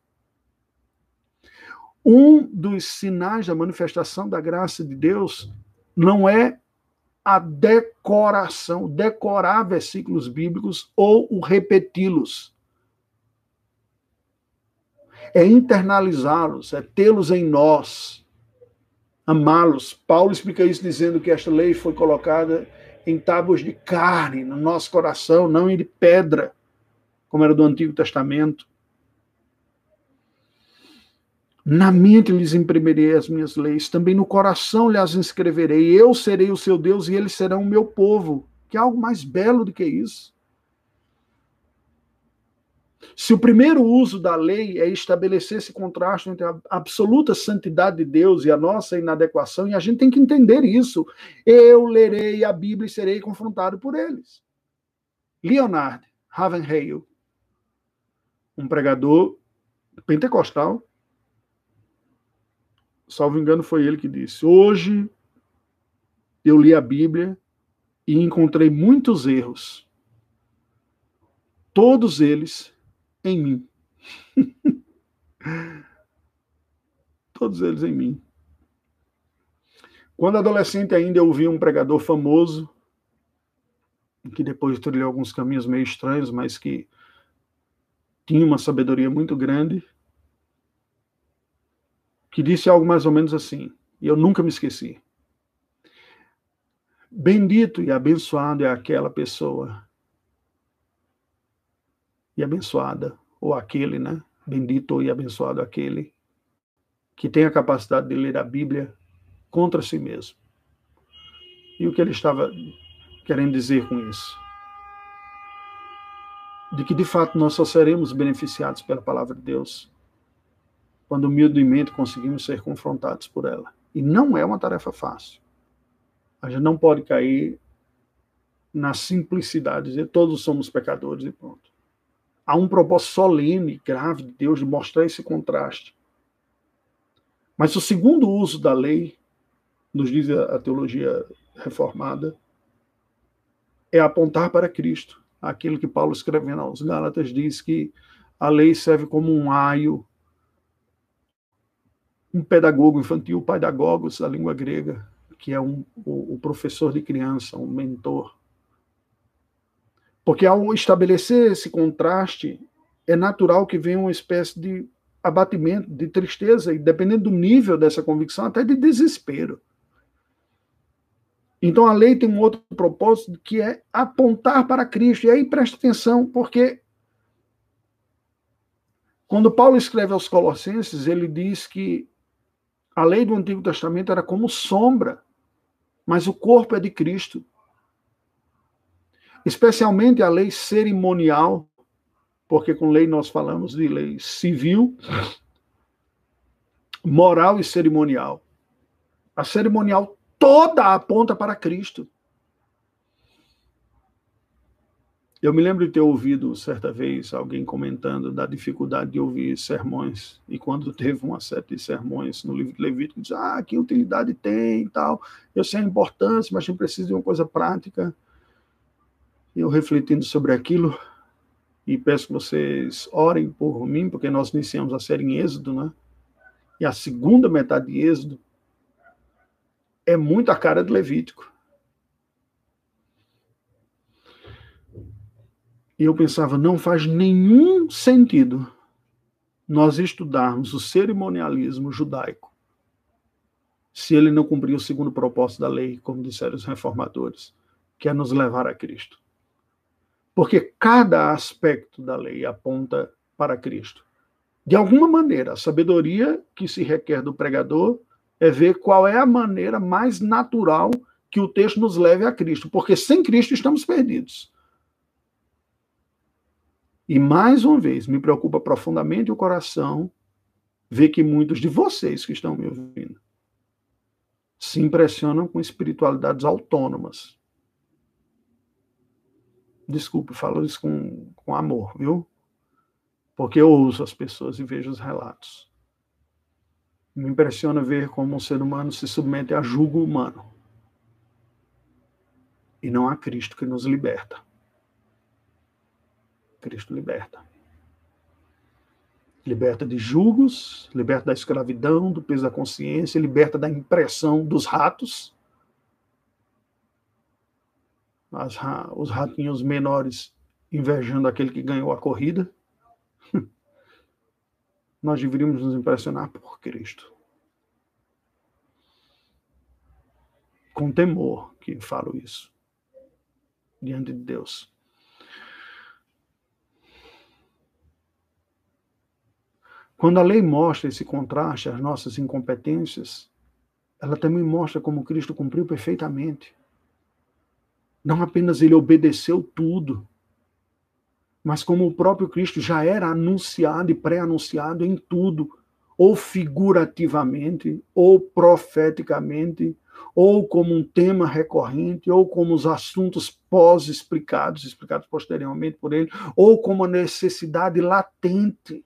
Um dos sinais da manifestação da graça de Deus não é a decoração, decorar versículos bíblicos ou o repeti-los é internalizá-los, é tê-los em nós, amá-los. Paulo explica isso dizendo que esta lei foi colocada em tábuas de carne no nosso coração, não em de pedra, como era do Antigo Testamento. Na mente lhes imprimirei as minhas leis, também no coração lhes inscreverei. Eu serei o seu Deus e eles serão o meu povo. Que é algo mais belo do que isso. Se o primeiro uso da lei é estabelecer esse contraste entre a absoluta santidade de Deus e a nossa inadequação, e a gente tem que entender isso, eu lerei a Bíblia e serei confrontado por eles. Leonard Ravenheil, um pregador pentecostal, salvo engano, foi ele que disse: Hoje eu li a Bíblia e encontrei muitos erros. Todos eles em mim. Todos eles em mim. Quando adolescente ainda eu ouvi um pregador famoso, que depois trilhou alguns caminhos meio estranhos, mas que tinha uma sabedoria muito grande, que disse algo mais ou menos assim, e eu nunca me esqueci. Bendito e abençoado é aquela pessoa e abençoada, ou aquele, né? Bendito e abençoado aquele que tem a capacidade de ler a Bíblia contra si mesmo. E o que ele estava querendo dizer com isso? De que de fato nós só seremos beneficiados pela palavra de Deus quando humildemente conseguimos ser confrontados por ela. E não é uma tarefa fácil. A gente não pode cair na simplicidade, dizer todos somos pecadores e pronto há um propósito solene, grave de Deus de mostrar esse contraste. Mas o segundo uso da lei, nos diz a teologia reformada, é apontar para Cristo. Aquilo que Paulo escrevendo aos Gálatas diz que a lei serve como um aio, um pedagogo infantil, pedagogos da língua grega, que é um, o, o professor de criança, um mentor Porque ao estabelecer esse contraste, é natural que venha uma espécie de abatimento, de tristeza, e dependendo do nível dessa convicção, até de desespero. Então a lei tem um outro propósito que é apontar para Cristo. E aí presta atenção, porque quando Paulo escreve aos Colossenses, ele diz que a lei do Antigo Testamento era como sombra, mas o corpo é de Cristo. Especialmente a lei cerimonial, porque com lei nós falamos de lei civil, moral e cerimonial. A cerimonial toda aponta para Cristo. Eu me lembro de ter ouvido certa vez alguém comentando da dificuldade de ouvir sermões. E quando teve uma série de sermões no livro de Levítico, diz: Ah, que utilidade tem e tal. Eu sei a importância, mas a gente precisa de uma coisa prática. Eu refletindo sobre aquilo, e peço que vocês orem por mim, porque nós iniciamos a série em Êxodo, né? E a segunda metade de Êxodo é muito a cara de Levítico. E eu pensava, não faz nenhum sentido nós estudarmos o cerimonialismo judaico se ele não cumprir o segundo propósito da lei, como disseram os reformadores, que é nos levar a Cristo. Porque cada aspecto da lei aponta para Cristo. De alguma maneira, a sabedoria que se requer do pregador é ver qual é a maneira mais natural que o texto nos leve a Cristo, porque sem Cristo estamos perdidos. E mais uma vez, me preocupa profundamente o coração ver que muitos de vocês que estão me ouvindo se impressionam com espiritualidades autônomas. Desculpe, falo isso com, com amor, viu? Porque eu ouço as pessoas e vejo os relatos. Me impressiona ver como um ser humano se submete a julgo humano. E não a Cristo que nos liberta. Cristo liberta. Liberta de julgos, liberta da escravidão, do peso da consciência, liberta da impressão dos ratos. As, os ratinhos menores invejando aquele que ganhou a corrida nós deveríamos nos impressionar por Cristo. Com temor que falo isso diante de Deus. Quando a lei mostra esse contraste às nossas incompetências, ela também mostra como Cristo cumpriu perfeitamente. Não apenas ele obedeceu tudo, mas como o próprio Cristo já era anunciado e pré-anunciado em tudo, ou figurativamente, ou profeticamente, ou como um tema recorrente, ou como os assuntos pós-explicados, explicados posteriormente por ele, ou como a necessidade latente.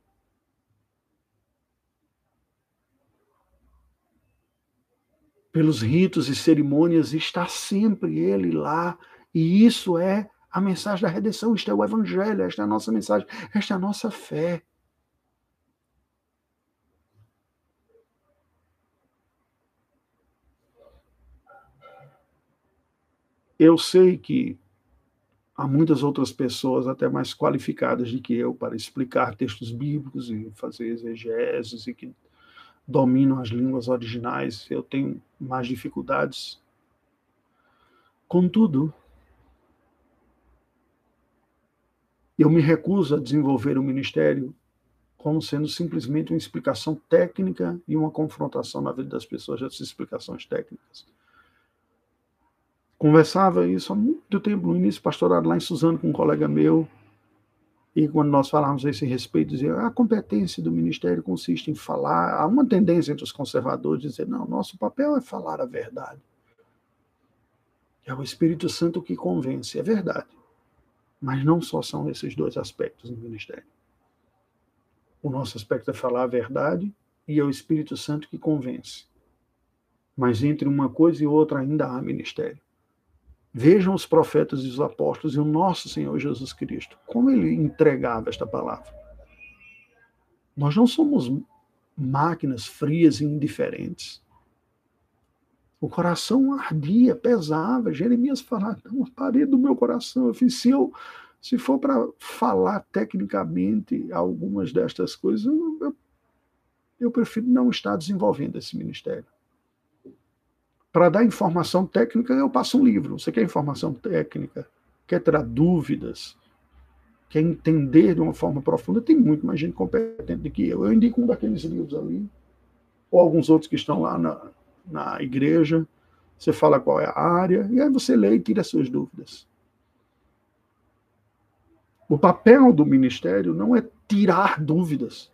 Pelos ritos e cerimônias, está sempre ele lá, e isso é a mensagem da redenção, isto é o Evangelho, esta é a nossa mensagem, esta é a nossa fé. Eu sei que há muitas outras pessoas, até mais qualificadas do que eu, para explicar textos bíblicos e fazer exegeses e que dominam as línguas originais. Eu tenho mais dificuldades. Contudo, Eu me recuso a desenvolver o ministério como sendo simplesmente uma explicação técnica e uma confrontação na vida das pessoas dessas explicações técnicas. Conversava isso há muito tempo, no início pastorado lá em Suzano com um colega meu, e quando nós falávamos a esse respeito, dizia a competência do ministério consiste em falar. Há uma tendência entre os conservadores de dizer: não, nosso papel é falar a verdade. É o Espírito Santo que convence. É verdade. Mas não só são esses dois aspectos no ministério. O nosso aspecto é falar a verdade e é o Espírito Santo que convence. Mas entre uma coisa e outra ainda há ministério. Vejam os profetas e os apóstolos e o nosso Senhor Jesus Cristo, como ele entregava esta palavra. Nós não somos máquinas frias e indiferentes. O coração ardia, pesava. Jeremias falava, não, parede do meu coração. Eu fiz, se eu, Se for para falar tecnicamente algumas destas coisas, eu, eu prefiro não estar desenvolvendo esse ministério. Para dar informação técnica, eu passo um livro. Você quer informação técnica? Quer ter dúvidas? Quer entender de uma forma profunda? Tem muito mais gente competente do que eu. Eu indico um daqueles livros ali, ou alguns outros que estão lá na, na igreja. Você fala qual é a área, e aí você lê e tira suas dúvidas. O papel do ministério não é tirar dúvidas.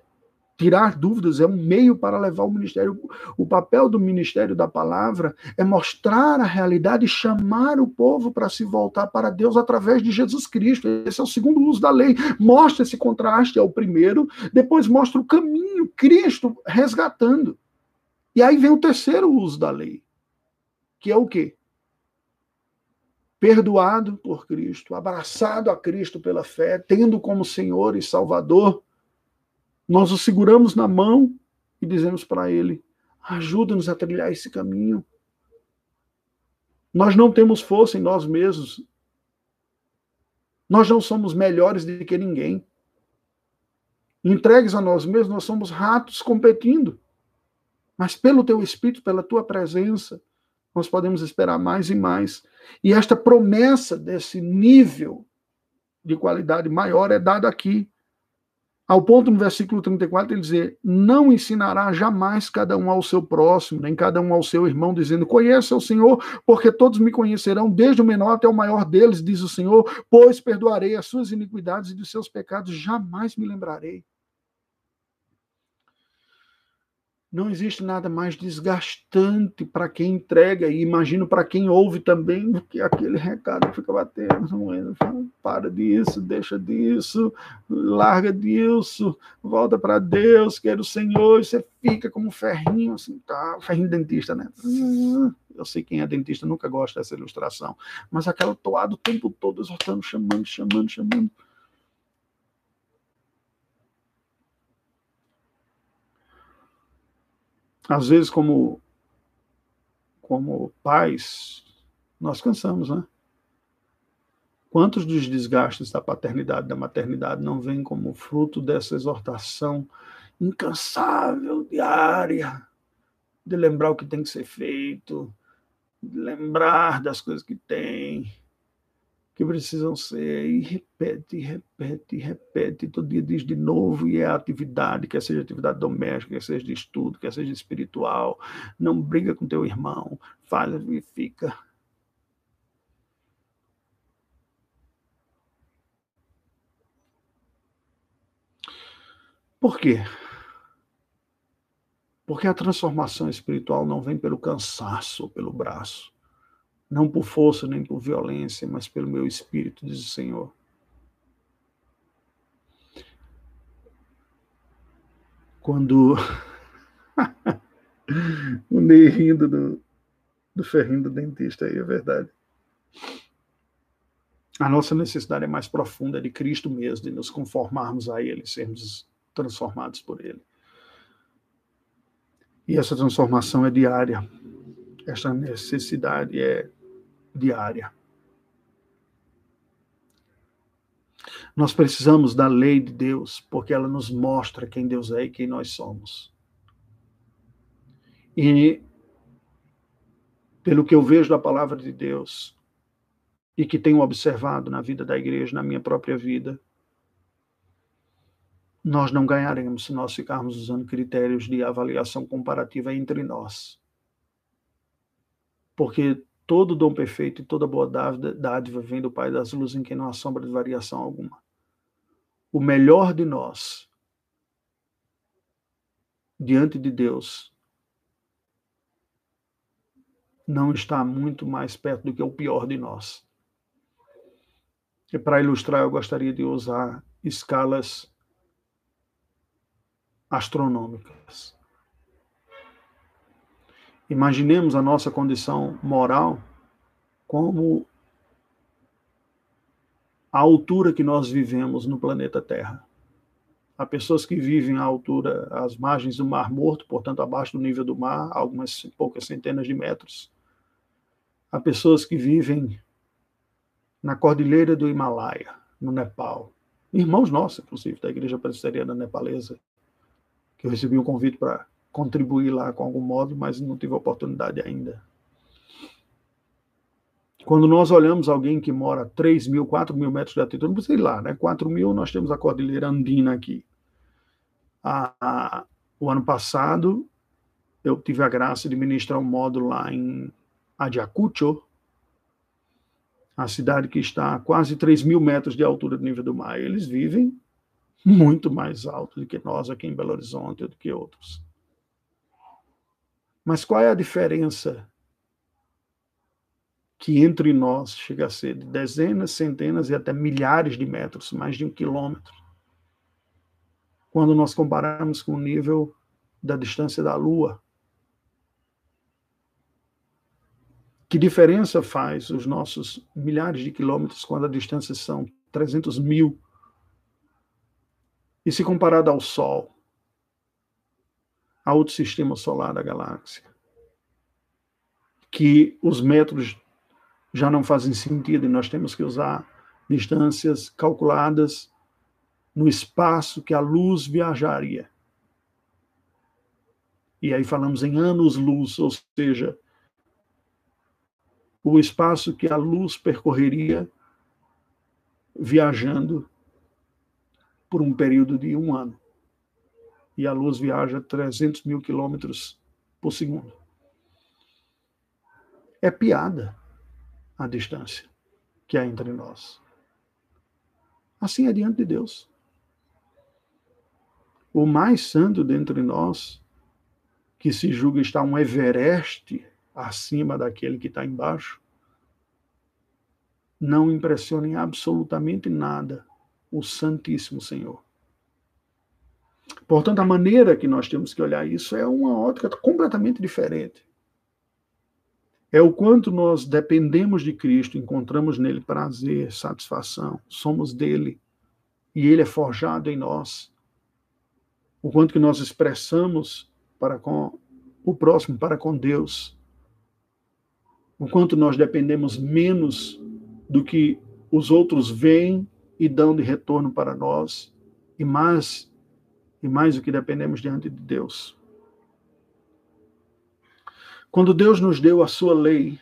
Tirar dúvidas é um meio para levar o ministério. O papel do ministério da palavra é mostrar a realidade e chamar o povo para se voltar para Deus através de Jesus Cristo. Esse é o segundo uso da lei. Mostra esse contraste ao primeiro, depois mostra o caminho, Cristo resgatando. E aí vem o terceiro uso da lei, que é o quê? perdoado por Cristo, abraçado a Cristo pela fé, tendo como Senhor e Salvador, nós o seguramos na mão e dizemos para Ele: ajuda-nos a trilhar esse caminho. Nós não temos força em nós mesmos. Nós não somos melhores do que ninguém. Entregues a nós mesmos, nós somos ratos competindo. Mas pelo teu Espírito, pela tua presença, nós podemos esperar mais e mais. E esta promessa desse nível de qualidade maior é dada aqui. Ao ponto no versículo 34 ele dizer: Não ensinará jamais cada um ao seu próximo, nem cada um ao seu irmão, dizendo: Conheça o Senhor, porque todos me conhecerão, desde o menor até o maior deles, diz o Senhor, pois perdoarei as suas iniquidades e dos seus pecados jamais me lembrarei. Não existe nada mais desgastante para quem entrega, e imagino para quem ouve também, do que aquele recado fica batendo. É? Para disso, deixa disso, larga disso, volta para Deus, quero o Senhor, e você fica como um ferrinho, assim, tá? Ferrinho dentista, né? Eu sei quem é dentista nunca gosta dessa ilustração, mas aquela toada o tempo todo, exortando, chamando, chamando, chamando. Às vezes, como, como pais, nós cansamos, né? Quantos dos desgastes da paternidade, da maternidade, não vêm como fruto dessa exortação incansável, diária, de lembrar o que tem que ser feito, de lembrar das coisas que tem, que precisam ser, e repete, repete, repete, todo dia diz de novo, e é atividade, quer seja atividade doméstica, quer seja de estudo, quer seja espiritual, não briga com teu irmão, faz e fica. Por quê? Porque a transformação espiritual não vem pelo cansaço pelo braço não por força nem por violência, mas pelo meu espírito, diz o Senhor. Quando o Ney rindo do, do ferrinho do dentista aí, é verdade. A nossa necessidade é mais profunda de Cristo mesmo, de nos conformarmos a Ele, sermos transformados por Ele. E essa transformação é diária. Essa necessidade é diária. Nós precisamos da lei de Deus, porque ela nos mostra quem Deus é e quem nós somos. E, pelo que eu vejo da palavra de Deus, e que tenho observado na vida da igreja, na minha própria vida, nós não ganharemos se nós ficarmos usando critérios de avaliação comparativa entre nós. Porque Todo dom perfeito e toda boa dádiva vem do Pai das luzes, em quem não há sombra de variação alguma. O melhor de nós, diante de Deus, não está muito mais perto do que o pior de nós. E para ilustrar, eu gostaria de usar escalas astronômicas. Imaginemos a nossa condição moral como a altura que nós vivemos no planeta Terra. Há pessoas que vivem à altura, às margens do Mar Morto, portanto, abaixo do nível do mar, algumas poucas centenas de metros. Há pessoas que vivem na cordilheira do Himalaia, no Nepal. Irmãos nossos, inclusive, da Igreja Presbiteriana Nepalesa, que eu recebi um convite para contribuir lá com algum modo, mas não tive oportunidade ainda. Quando nós olhamos alguém que mora a 3 mil, 4 mil metros de altitude, não ir lá, né? 4 mil, nós temos a Cordilheira Andina aqui. o ano passado, eu tive a graça de ministrar um módulo lá em Ayacucho, a cidade que está a quase 3 mil metros de altura do nível do mar. Eles vivem muito mais alto do que nós aqui em Belo Horizonte, do que outros. Mas qual é a diferença que entre nós chega a ser de dezenas, centenas e até milhares de metros, mais de um quilômetro? Quando nós comparamos com o nível da distância da Lua. Que diferença faz os nossos milhares de quilômetros quando a distância são 300 mil? E se comparado ao Sol, a outro sistema solar da galáxia, que os metros já não fazem sentido e nós temos que usar distâncias calculadas no espaço que a luz viajaria. E aí falamos em anos-luz, ou seja, o espaço que a luz percorreria viajando por um período de um ano. E a luz viaja 300 mil quilômetros por segundo. É piada a distância que há entre nós. Assim é diante de Deus. O mais santo dentre nós, que se julga estar um Everest acima daquele que está embaixo, não impressiona em absolutamente nada o Santíssimo Senhor. Portanto, a maneira que nós temos que olhar isso é uma ótica completamente diferente é o quanto nós dependemos de Cristo, encontramos nele prazer, satisfação, somos dele e ele é forjado em nós. O quanto que nós expressamos para com o próximo, para com Deus. O quanto nós dependemos menos do que os outros veem e dão de retorno para nós, e mais e mais do que dependemos diante de Deus. Quando Deus nos deu a sua lei,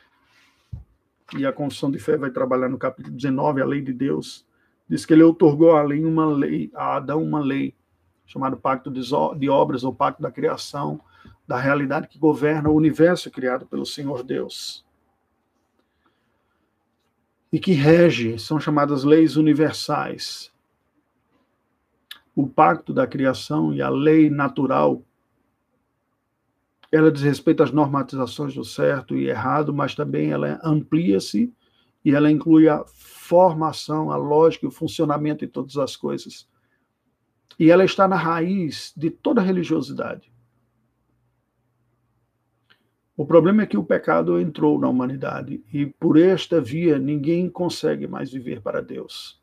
e a confissão de fé vai trabalhar no capítulo 19, a lei de Deus, diz que ele otorgou a lei uma lei, a Adão uma lei, chamado pacto de obras ou pacto da criação, da realidade que governa o universo criado pelo Senhor Deus. E que rege, são chamadas leis universais. O pacto da criação e a lei natural ela diz respeito às normatizações do certo e errado, mas também ela amplia-se e ela inclui a formação, a lógica e o funcionamento de todas as coisas. E ela está na raiz de toda religiosidade. O problema é que o pecado entrou na humanidade e por esta via ninguém consegue mais viver para Deus,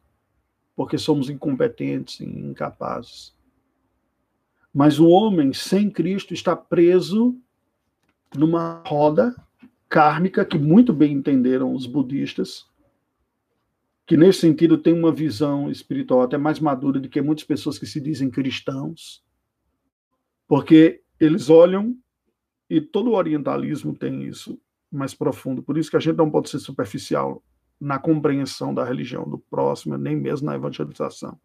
porque somos incompetentes e incapazes. Mas o homem sem Cristo está preso numa roda kármica que muito bem entenderam os budistas, que nesse sentido tem uma visão espiritual até mais madura do que muitas pessoas que se dizem cristãos, porque eles olham e todo o orientalismo tem isso mais profundo. Por isso que a gente não pode ser superficial na compreensão da religião do próximo, nem mesmo na evangelização.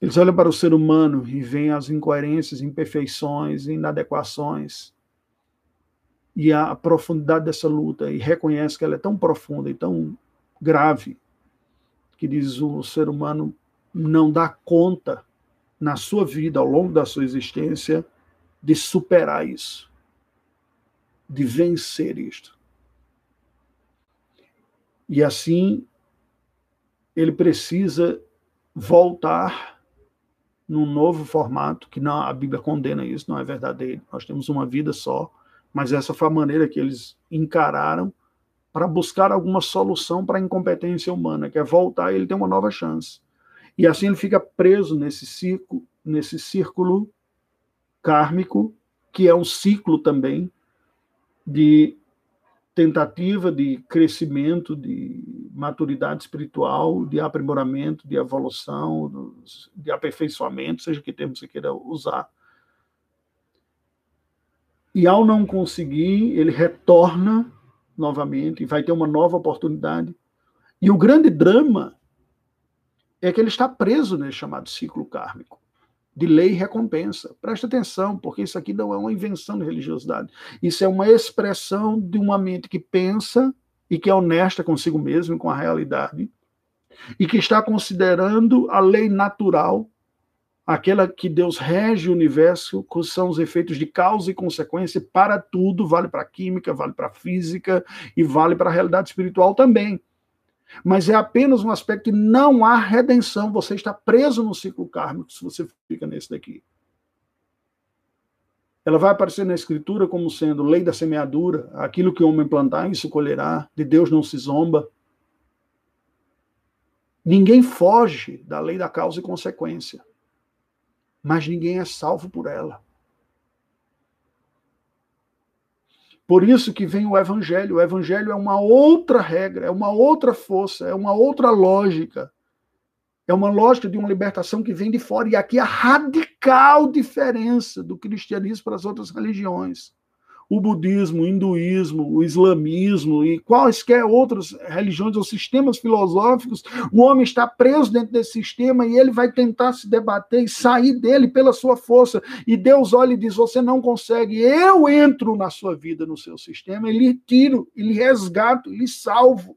Eles olham para o ser humano e veem as incoerências, imperfeições, inadequações e a profundidade dessa luta e reconhece que ela é tão profunda e tão grave que diz o ser humano não dá conta na sua vida, ao longo da sua existência, de superar isso, de vencer isto. E assim, ele precisa voltar num novo formato, que não, a Bíblia condena isso, não é verdadeiro. Nós temos uma vida só, mas essa foi a maneira que eles encararam para buscar alguma solução para a incompetência humana, que é voltar e ele tem uma nova chance. E assim ele fica preso nesse círculo, nesse círculo kármico, que é um ciclo também de tentativa de crescimento, de maturidade espiritual, de aprimoramento, de evolução, de aperfeiçoamento, seja que termo você queira usar. E ao não conseguir, ele retorna novamente e vai ter uma nova oportunidade. E o grande drama é que ele está preso nesse chamado ciclo kármico de lei e recompensa. Presta atenção, porque isso aqui não é uma invenção de religiosidade. Isso é uma expressão de uma mente que pensa e que é honesta consigo mesmo, com a realidade, e que está considerando a lei natural, aquela que Deus rege o universo, que são os efeitos de causa e consequência para tudo, vale para a química, vale para a física e vale para a realidade espiritual também. Mas é apenas um aspecto que não há redenção. Você está preso no ciclo kármico se você fica nesse daqui. Ela vai aparecer na Escritura como sendo lei da semeadura, aquilo que o homem plantar, isso colherá, de Deus não se zomba. Ninguém foge da lei da causa e consequência, mas ninguém é salvo por ela. Por isso que vem o evangelho. O evangelho é uma outra regra, é uma outra força, é uma outra lógica. É uma lógica de uma libertação que vem de fora. E aqui a radical diferença do cristianismo para as outras religiões o budismo, o hinduísmo, o islamismo e quaisquer outras religiões ou sistemas filosóficos, o homem está preso dentro desse sistema e ele vai tentar se debater e sair dele pela sua força. E Deus olha e diz: Você não consegue, eu entro na sua vida, no seu sistema, e lhe tiro, e lhe resgato, e lhe salvo.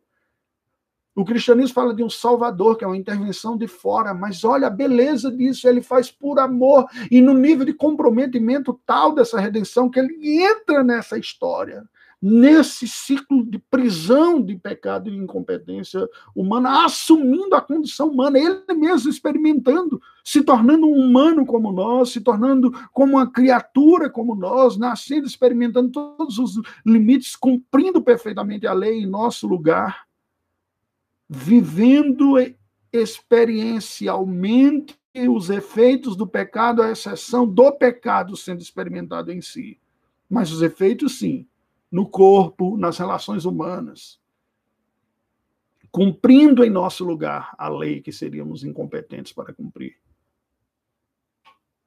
O cristianismo fala de um salvador, que é uma intervenção de fora, mas olha a beleza disso, ele faz por amor e no nível de comprometimento tal dessa redenção que ele entra nessa história, nesse ciclo de prisão de pecado e incompetência humana, assumindo a condição humana, ele mesmo experimentando, se tornando um humano como nós, se tornando como uma criatura como nós, nascendo, experimentando todos os limites, cumprindo perfeitamente a lei em nosso lugar vivendo experiencialmente os efeitos do pecado, à exceção do pecado sendo experimentado em si. Mas os efeitos, sim, no corpo, nas relações humanas. Cumprindo em nosso lugar a lei que seríamos incompetentes para cumprir.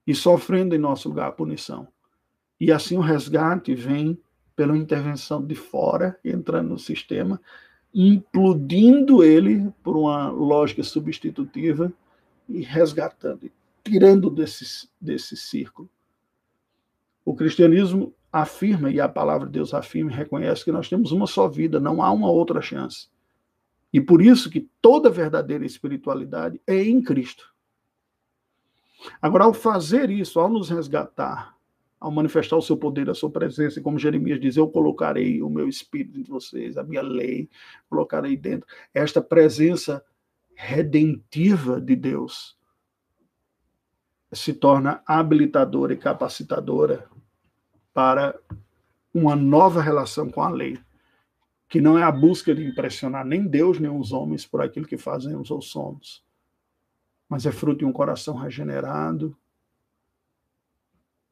E sofrendo em nosso lugar a punição. E assim o resgate vem pela intervenção de fora, entrando no sistema, implodindo ele por uma lógica substitutiva e resgatando, tirando desse, desse círculo. O cristianismo afirma, e a palavra de Deus afirma e reconhece que nós temos uma só vida, não há uma outra chance. E por isso que toda verdadeira espiritualidade é em Cristo. Agora, ao fazer isso, ao nos resgatar, ao manifestar o seu poder, a sua presença, e como Jeremias diz, eu colocarei o meu espírito em vocês, a minha lei, colocarei dentro. Esta presença redentiva de Deus se torna habilitadora e capacitadora para uma nova relação com a lei, que não é a busca de impressionar nem Deus nem os homens por aquilo que fazemos ou somos, mas é fruto de um coração regenerado,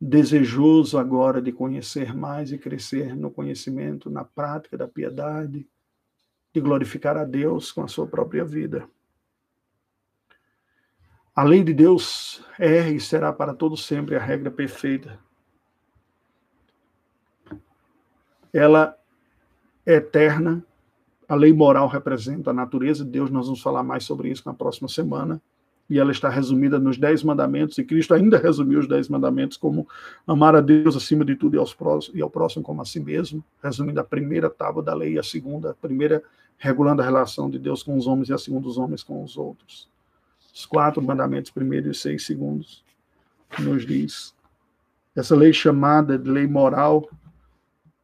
desejoso agora de conhecer mais e crescer no conhecimento, na prática da piedade, de glorificar a Deus com a sua própria vida. A lei de Deus é e será para todo sempre a regra perfeita. Ela é eterna. A lei moral representa a natureza de Deus. Nós vamos falar mais sobre isso na próxima semana e ela está resumida nos Dez Mandamentos, e Cristo ainda resumiu os Dez Mandamentos como amar a Deus acima de tudo e, aos próximos, e ao próximo como a si mesmo, resumindo a primeira tábua da lei e a segunda, a primeira regulando a relação de Deus com os homens e a segunda dos homens com os outros. Os quatro mandamentos, primeiro e seis segundos, nos diz. Essa lei chamada de lei moral,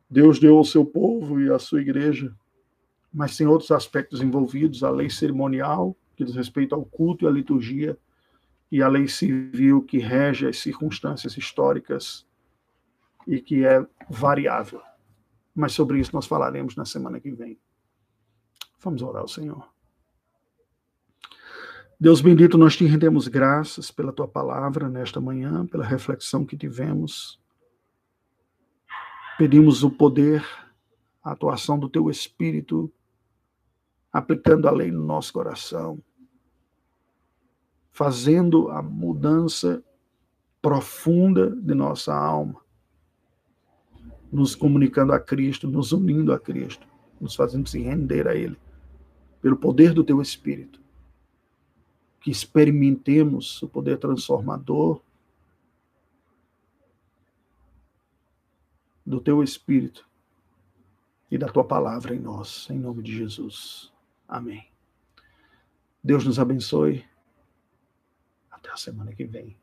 Deus deu ao seu povo e à sua igreja, mas tem outros aspectos envolvidos, a lei cerimonial, que diz respeito ao culto e à liturgia, e a lei civil que rege as circunstâncias históricas e que é variável. Mas sobre isso nós falaremos na semana que vem. Vamos orar ao Senhor. Deus bendito, nós te rendemos graças pela tua palavra nesta manhã, pela reflexão que tivemos. Pedimos o poder, a atuação do teu Espírito aplicando a lei no nosso coração, fazendo a mudança profunda de nossa alma, nos comunicando a Cristo, nos unindo a Cristo, nos fazendo se render a Ele, pelo poder do Teu Espírito. Que experimentemos o poder transformador do Teu Espírito e da Tua palavra em nós, em nome de Jesus. Amém. Deus nos abençoe. Até a semana que vem.